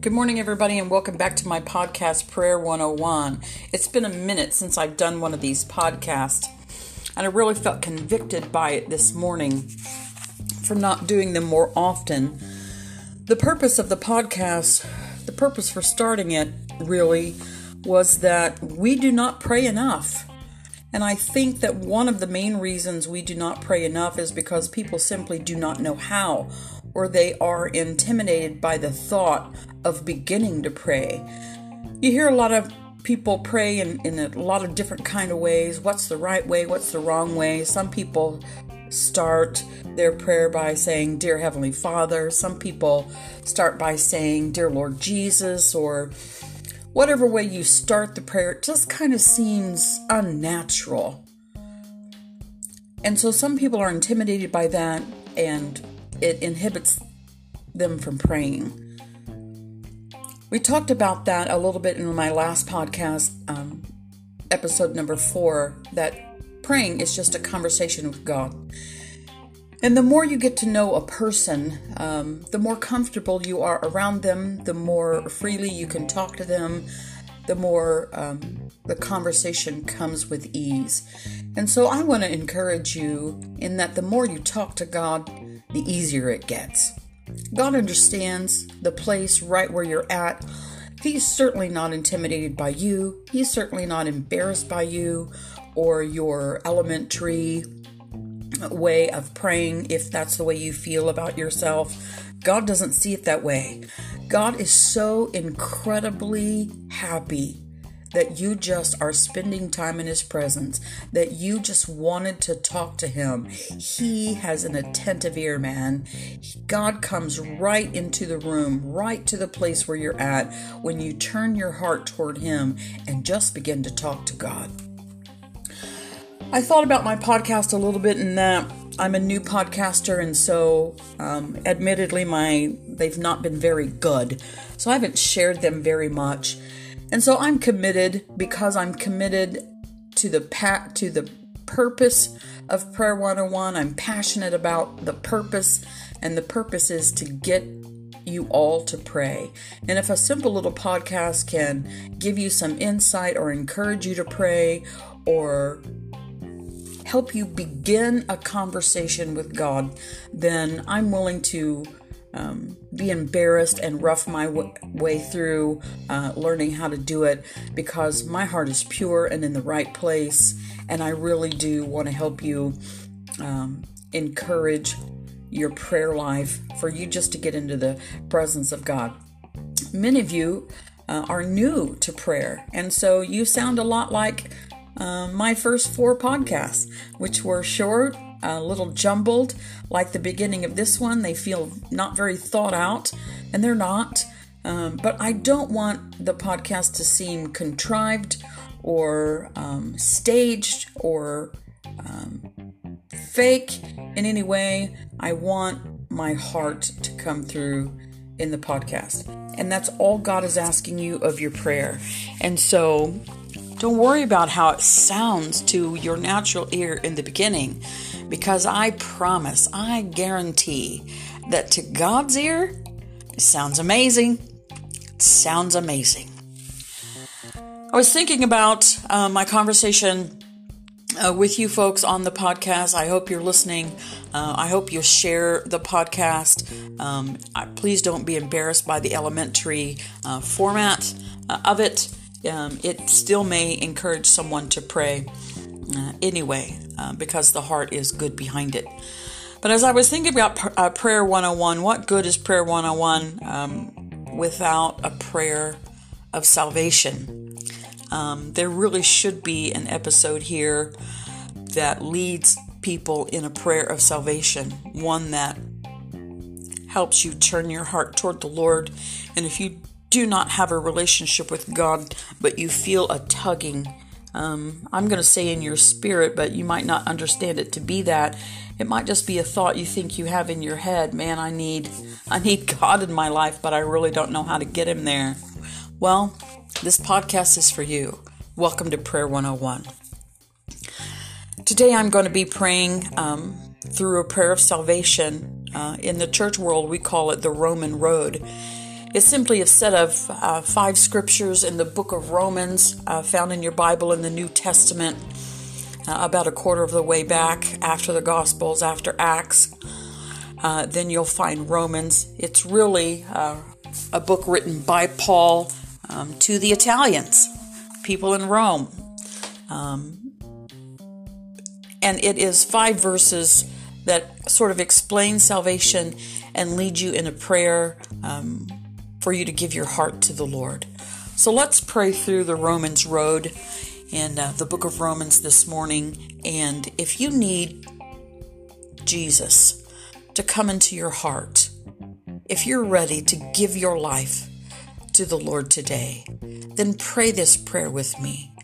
Good morning, everybody, and welcome back to my podcast, Prayer 101. It's been a minute since I've done one of these podcasts, and I really felt convicted by it this morning for not doing them more often. The purpose of the podcast, the purpose for starting it, really was that we do not pray enough. And I think that one of the main reasons we do not pray enough is because people simply do not know how, or they are intimidated by the thought of beginning to pray. You hear a lot of people pray in, in a lot of different kind of ways. What's the right way? What's the wrong way? Some people start their prayer by saying, Dear Heavenly Father. Some people start by saying, Dear Lord Jesus, or whatever way you start the prayer, it just kind of seems unnatural. And so some people are intimidated by that and it inhibits them from praying. We talked about that a little bit in my last podcast, um, episode number four, that praying is just a conversation with God. And the more you get to know a person, um, the more comfortable you are around them, the more freely you can talk to them, the more um, the conversation comes with ease. And so I want to encourage you in that the more you talk to God, the easier it gets. God understands the place right where you're at. He's certainly not intimidated by you. He's certainly not embarrassed by you or your elementary way of praying if that's the way you feel about yourself. God doesn't see it that way. God is so incredibly happy that you just are spending time in His presence, that you just wanted to talk to Him. He has an attentive ear, man. God comes right into the room, right to the place where you're at when you turn your heart toward Him and just begin to talk to God. I thought about my podcast a little bit in that I'm a new podcaster, and so um, admittedly, my they've not been very good, so I haven't shared them very much. And so I'm committed because I'm committed to the pa- to the purpose of Prayer 101. I'm passionate about the purpose, and the purpose is to get you all to pray. And if a simple little podcast can give you some insight or encourage you to pray or help you begin a conversation with God, then I'm willing to um, be embarrassed and rough my w- way through uh, learning how to do it because my heart is pure and in the right place. And I really do want to help you um, encourage your prayer life for you just to get into the presence of God. Many of you uh, are new to prayer, and so you sound a lot like uh, my first four podcasts, which were short a little jumbled, like the beginning of this one. They feel not very thought out, and they're not. Um, but I don't want the podcast to seem contrived or um, staged or um, fake in any way. I want my heart to come through in the podcast. And that's all God is asking you of your prayer. And so don't worry about how it sounds to your natural ear in the beginning because I promise, I guarantee that to God's ear, it sounds amazing. It sounds amazing. I was thinking about uh, my conversation uh, with you folks on the podcast. I hope you're listening. Uh, I hope you'll share the podcast. Um, I, please don't be embarrassed by the elementary uh, format uh, of it. Um, it still may encourage someone to pray uh, anyway, uh, because the heart is good behind it. But as I was thinking about pr- uh, Prayer 101, what good is Prayer 101 um, without a prayer of salvation? Um, there really should be an episode here that leads people in a prayer of salvation, one that helps you turn your heart toward the Lord. And if you do not have a relationship with God, but you feel a tugging um, I'm going to say in your spirit, but you might not understand it to be that. It might just be a thought you think you have in your head. Man, I need, I need God in my life, but I really don't know how to get Him there. Well, this podcast is for you. Welcome to Prayer 101. Today I'm going to be praying um, through a prayer of salvation. Uh, in the church world, we call it the Roman Road. It's simply a set of uh, five scriptures in the book of Romans, uh, found in your Bible in the New Testament, uh, about a quarter of the way back after the Gospels, after Acts. Uh, then you'll find Romans. It's really uh, a book written by Paul um, to the Italians, people in Rome. Um, and it is five verses that sort of explain salvation and lead you in a prayer um, for you to give your heart to the Lord. So let's pray through the Romans road in uh, the book of Romans this morning. And if you need Jesus to come into your heart, if you're ready to give your life to the Lord today, then pray this prayer with me.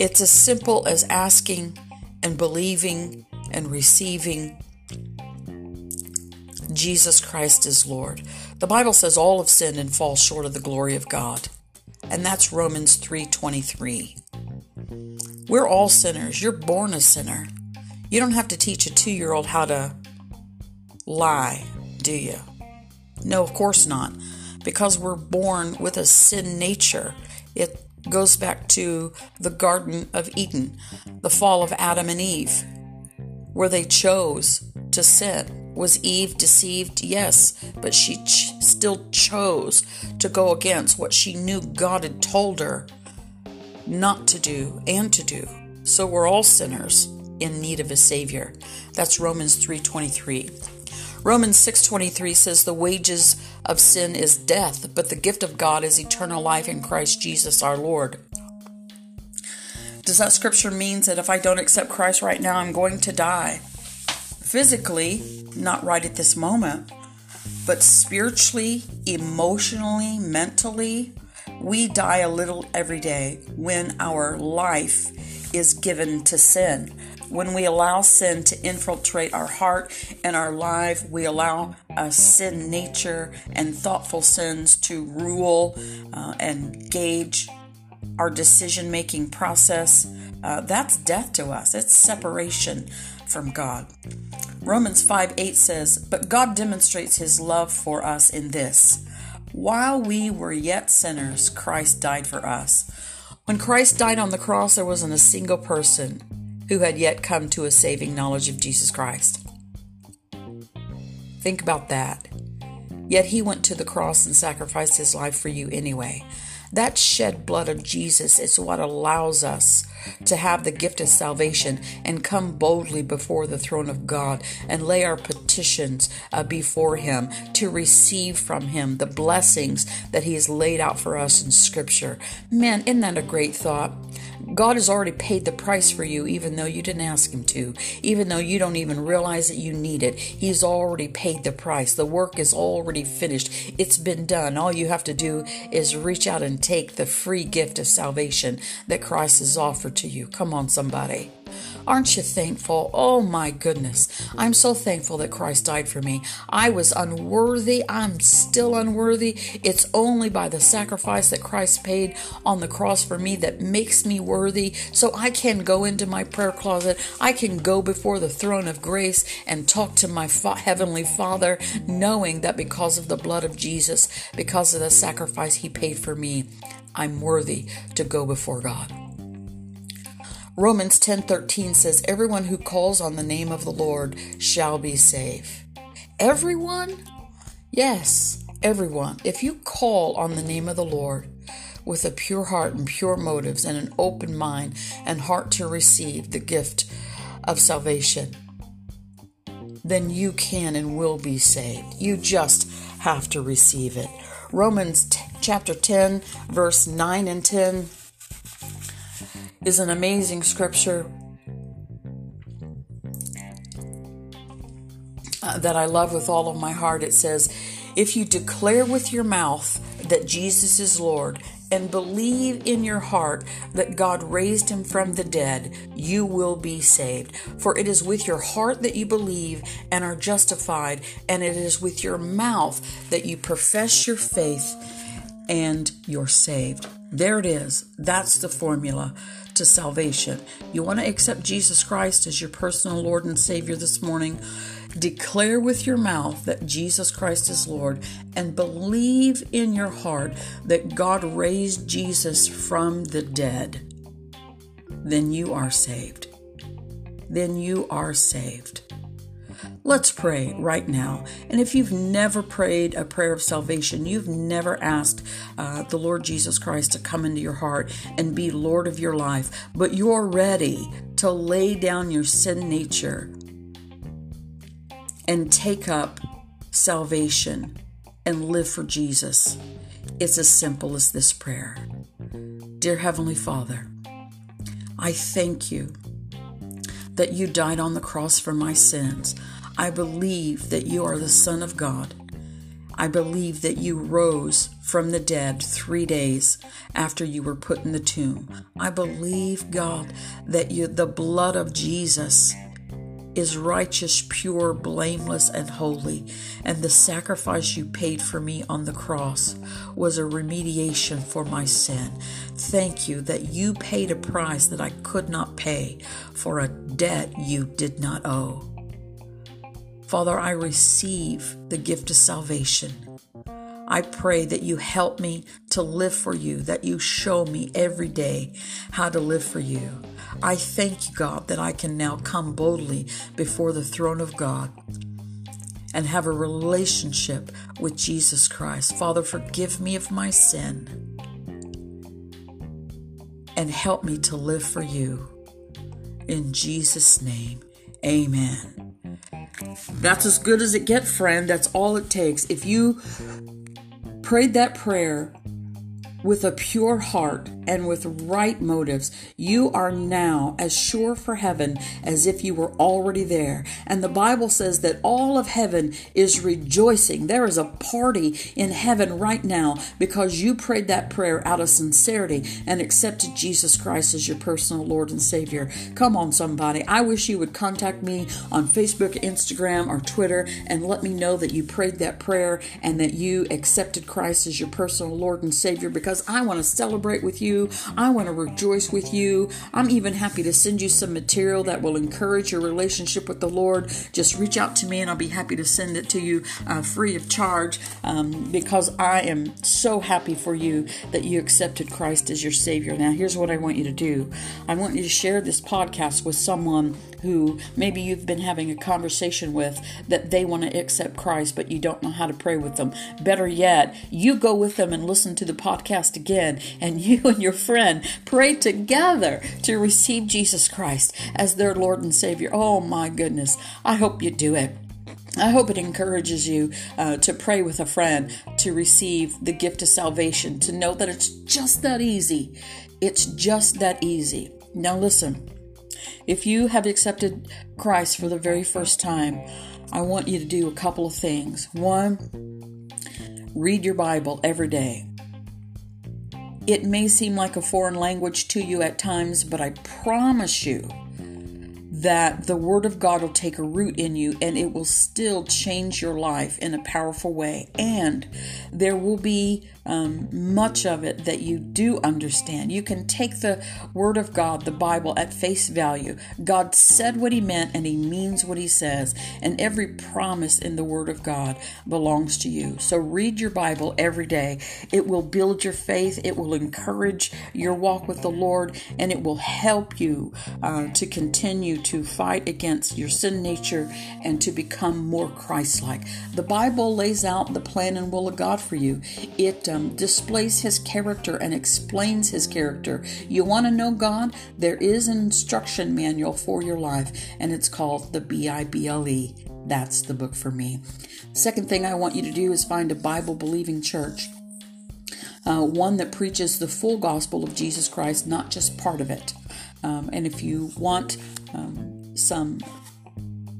It's as simple as asking and believing and receiving Jesus Christ is Lord. The Bible says all have sinned and fall short of the glory of God. And that's Romans 3:23. We're all sinners. You're born a sinner. You don't have to teach a 2-year-old how to lie, do you? No, of course not. Because we're born with a sin nature. It goes back to the Garden of Eden, the fall of Adam and Eve, where they chose to sin. Was Eve deceived? Yes, but she ch- still chose to go against what she knew God had told her not to do and to do. So we're all sinners in need of a savior. That's Romans 3:23. Romans 6:23 says the wages of sin is death, but the gift of God is eternal life in Christ Jesus our Lord. Does that scripture mean that if I don't accept Christ right now, I'm going to die? Physically, not right at this moment, but spiritually, emotionally, mentally, we die a little every day when our life is given to sin. When we allow sin to infiltrate our heart and our life, we allow a sin nature and thoughtful sins to rule uh, and gauge our decision making process. Uh, that's death to us, it's separation from God. Romans 5 8 says, But God demonstrates his love for us in this. While we were yet sinners, Christ died for us. When Christ died on the cross, there wasn't a single person who had yet come to a saving knowledge of Jesus Christ. Think about that. Yet he went to the cross and sacrificed his life for you anyway. That shed blood of Jesus is what allows us to have the gift of salvation and come boldly before the throne of God and lay our petitions uh, before Him to receive from Him the blessings that He has laid out for us in Scripture. Man, isn't that a great thought? God has already paid the price for you, even though you didn't ask Him to, even though you don't even realize that you need it. He's already paid the price. The work is already finished. It's been done. All you have to do is reach out and take the free gift of salvation that Christ has offered to you. Come on, somebody. Aren't you thankful? Oh my goodness. I'm so thankful that Christ died for me. I was unworthy. I'm still unworthy. It's only by the sacrifice that Christ paid on the cross for me that makes me worthy. So I can go into my prayer closet. I can go before the throne of grace and talk to my fa- heavenly Father, knowing that because of the blood of Jesus, because of the sacrifice he paid for me, I'm worthy to go before God. Romans 10:13 says everyone who calls on the name of the Lord shall be saved. Everyone? Yes, everyone. If you call on the name of the Lord with a pure heart and pure motives and an open mind and heart to receive the gift of salvation, then you can and will be saved. You just have to receive it. Romans t- chapter 10 verse 9 and 10 is an amazing scripture uh, that I love with all of my heart. It says, If you declare with your mouth that Jesus is Lord and believe in your heart that God raised him from the dead, you will be saved. For it is with your heart that you believe and are justified, and it is with your mouth that you profess your faith and you're saved. There it is. That's the formula to salvation. You want to accept Jesus Christ as your personal Lord and Savior this morning? declare with your mouth that Jesus Christ is Lord, and believe in your heart that God raised Jesus from the dead, then you are saved. Then you are saved. Let's pray right now. And if you've never prayed a prayer of salvation, you've never asked uh, the Lord Jesus Christ to come into your heart and be Lord of your life, but you're ready to lay down your sin nature and take up salvation and live for Jesus. It's as simple as this prayer Dear Heavenly Father, I thank you that you died on the cross for my sins. I believe that you are the Son of God. I believe that you rose from the dead three days after you were put in the tomb. I believe, God, that you, the blood of Jesus is righteous, pure, blameless, and holy, and the sacrifice you paid for me on the cross was a remediation for my sin. Thank you that you paid a price that I could not pay for a debt you did not owe. Father, I receive the gift of salvation. I pray that you help me to live for you, that you show me every day how to live for you. I thank you, God, that I can now come boldly before the throne of God and have a relationship with Jesus Christ. Father, forgive me of my sin and help me to live for you. In Jesus' name, amen. That's as good as it gets, friend. That's all it takes. If you prayed that prayer with a pure heart and with right motives, you are now as sure for heaven as if you were already there. And the Bible says that all of heaven is rejoicing. There is a party in heaven right now because you prayed that prayer out of sincerity and accepted Jesus Christ as your personal Lord and Savior. Come on, somebody. I wish you would contact me on Facebook, Instagram, or Twitter and let me know that you prayed that prayer and that you accepted Christ as your personal Lord and Savior because because I want to celebrate with you. I want to rejoice with you. I'm even happy to send you some material that will encourage your relationship with the Lord. Just reach out to me and I'll be happy to send it to you uh, free of charge um, because I am so happy for you that you accepted Christ as your Savior. Now, here's what I want you to do I want you to share this podcast with someone who maybe you've been having a conversation with that they want to accept Christ, but you don't know how to pray with them. Better yet, you go with them and listen to the podcast again, and you and your friend pray together to receive Jesus Christ as their Lord and Savior. Oh my goodness. I hope you do it. I hope it encourages you uh, to pray with a friend, to receive the gift of salvation, to know that it's just that easy. It's just that easy. Now, listen. If you have accepted Christ for the very first time, I want you to do a couple of things. One, read your Bible every day. It may seem like a foreign language to you at times, but I promise you that the Word of God will take a root in you and it will still change your life in a powerful way. And there will be um, much of it that you do understand. You can take the Word of God, the Bible, at face value. God said what He meant and He means what He says. And every promise in the Word of God belongs to you. So read your Bible every day. It will build your faith, it will encourage your walk with the Lord, and it will help you uh, to continue to fight against your sin nature and to become more Christ like. The Bible lays out the plan and will of God for you. It um, displays his character and explains his character. You want to know God? There is an instruction manual for your life, and it's called the B I B L E. That's the book for me. Second thing I want you to do is find a Bible believing church. Uh, one that preaches the full gospel of Jesus Christ, not just part of it. Um, and if you want um, some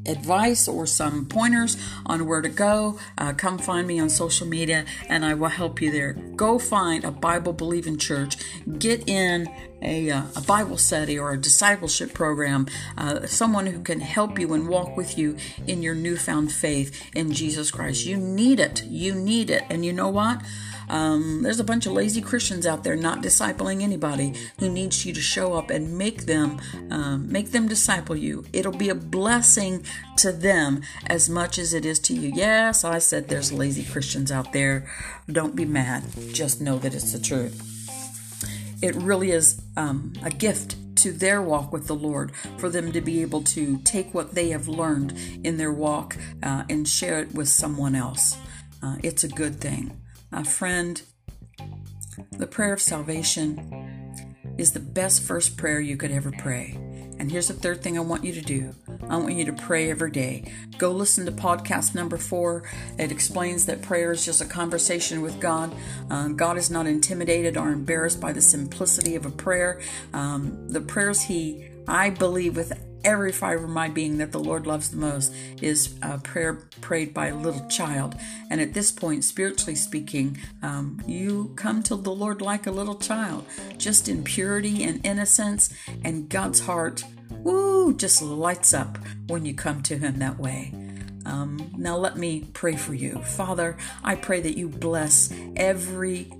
advice or some pointers on where to go, uh, come find me on social media and I will help you there. Go find a Bible believing church, get in a, uh, a Bible study or a discipleship program, uh, someone who can help you and walk with you in your newfound faith in Jesus Christ. You need it. You need it. And you know what? Um, there's a bunch of lazy Christians out there not discipling anybody who needs you to show up and make them um, make them disciple you. It'll be a blessing to them as much as it is to you. Yes, I said there's lazy Christians out there. Don't be mad. Just know that it's the truth it really is um, a gift to their walk with the Lord for them to be able to take what they have learned in their walk uh, and share it with someone else. Uh, it's a good thing. A friend, the prayer of salvation is the best first prayer you could ever pray. And here's the third thing I want you to do I want you to pray every day. Go listen to podcast number four. It explains that prayer is just a conversation with God. Uh, God is not intimidated or embarrassed by the simplicity of a prayer. Um, the prayers He, I believe, with every fiber of my being that the Lord loves the most is a prayer prayed by a little child. And at this point, spiritually speaking, um, you come to the Lord like a little child, just in purity and innocence, and God's heart, woo, just lights up when you come to Him that way. Um, now, let me pray for you. Father, I pray that you bless every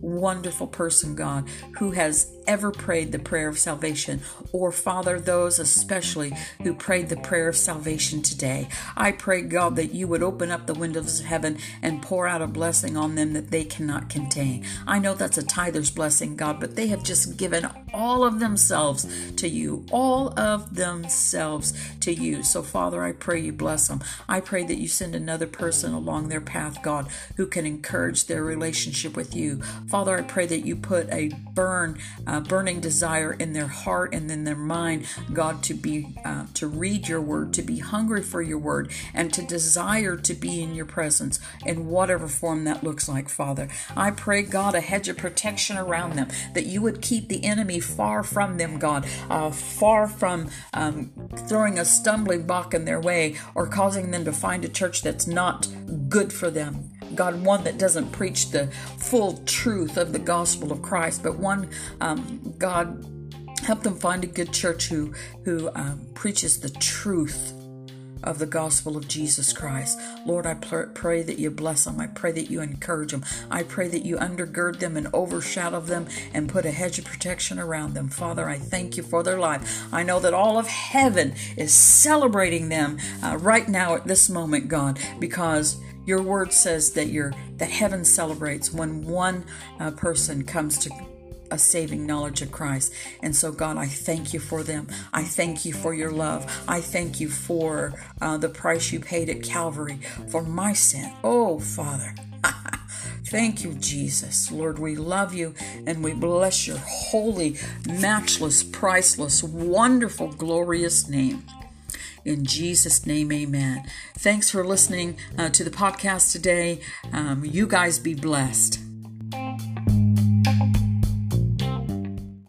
wonderful person, God, who has ever prayed the prayer of salvation, or Father, those especially who prayed the prayer of salvation today. I pray, God, that you would open up the windows of heaven and pour out a blessing on them that they cannot contain. I know that's a tither's blessing, God, but they have just given all of themselves to you, all of themselves to you. So, Father, I pray you bless them. I pray that you send another person along their path, God, who can encourage their relationship with you. Father, I pray that you put a burn, uh, burning desire in their heart and in their mind, God, to be uh, to read your word, to be hungry for your word, and to desire to be in your presence in whatever form that looks like, Father. I pray, God, a hedge of protection around them, that you would keep the enemy far from them, God, uh, far from um, throwing a stumbling block in their way or causing them to find a church that's not good for them. God, one that doesn't preach the full truth of the gospel of Christ, but one, um, God, help them find a good church who who um, preaches the truth of the gospel of Jesus Christ. Lord, I pray that you bless them. I pray that you encourage them. I pray that you undergird them and overshadow them and put a hedge of protection around them. Father, I thank you for their life. I know that all of heaven is celebrating them uh, right now at this moment, God, because your word says that your that heaven celebrates when one uh, person comes to a saving knowledge of Christ. And so, God, I thank you for them. I thank you for your love. I thank you for uh, the price you paid at Calvary for my sin. Oh, Father. Thank you, Jesus. Lord, we love you and we bless your holy, matchless, priceless, wonderful, glorious name. In Jesus' name, amen. Thanks for listening uh, to the podcast today. Um, you guys be blessed.